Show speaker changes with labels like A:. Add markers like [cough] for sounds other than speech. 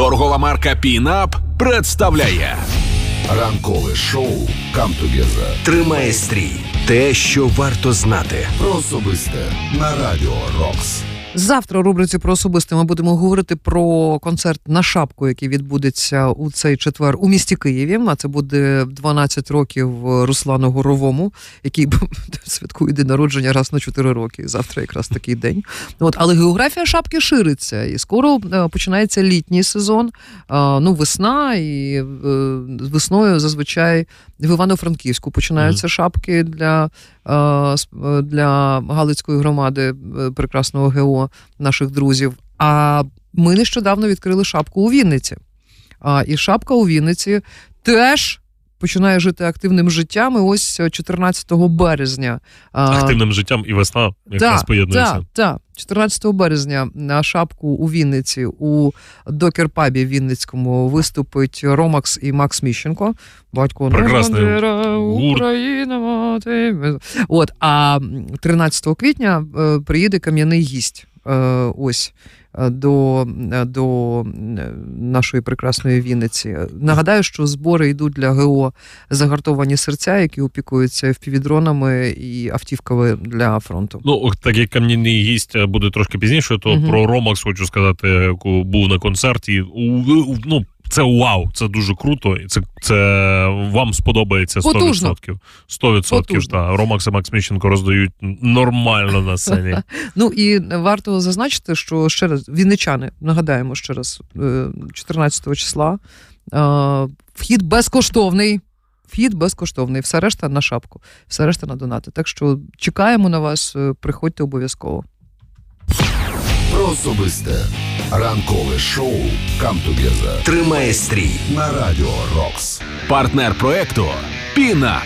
A: Торгова марка Пінап представляє
B: Ранкове шоу «Come
C: Тримає стрій. Те, що варто знати.
B: про особисте на радіо Рокс.
D: Завтра у рубриці про особисте ми будемо говорити про концерт на шапку, який відбудеться у цей четвер у місті Києві. А це буде 12 років Руслану Горовому, який [laughs] святкує день народження раз на 4 роки. Завтра якраз такий день. От, але географія шапки шириться, і скоро е, починається літній сезон. Ну, весна, і е, весною зазвичай в Івано-Франківську починаються шапки для, е, для Галицької громади прекрасного Наших друзів. А ми нещодавно відкрили шапку у Вінниці. А, і шапка у Вінниці теж починає жити активним життям. І ось 14 березня.
E: активним життям і весна якраз поєднується.
D: Так, так. 14 березня на шапку у Вінниці у докер-пабі Вінницькому виступить Ромакс і Макс Міщенко. Батько
E: Прекрасний
D: Бандера. Україна, мати. От, а 13 квітня е, приїде кам'яний гість. Е, ось. е, До, е, до нашої прекрасної Вінниці. Нагадаю, що збори йдуть для ГО загартовані серця, які опікуються впівдронами і автівками для фронту.
E: Ну, так як кам'яний гість буде трошки пізніше, то
D: угу.
E: про Ромакс хочу сказати, був на концерті. Ну, це вау, це дуже круто, і це, це вам сподобається 100%.
D: Потужно.
E: 100%,
D: Потужно.
E: та. Ромакс і Макс Міщенко роздають нормально на сцені. [laughs]
D: Ну і варто зазначити, що ще раз вінничани, нагадаємо ще раз, е, 14 числа. е, Вхід безкоштовний. Вхід безкоштовний, все решта на шапку, все решта на донати. Так що чекаємо на вас, е, приходьте обов'язково.
B: Про особисте ранкове шоу «Камтугеза»
C: Тримає стрій.
B: на радіо Рокс.
A: партнер проекту Пінап.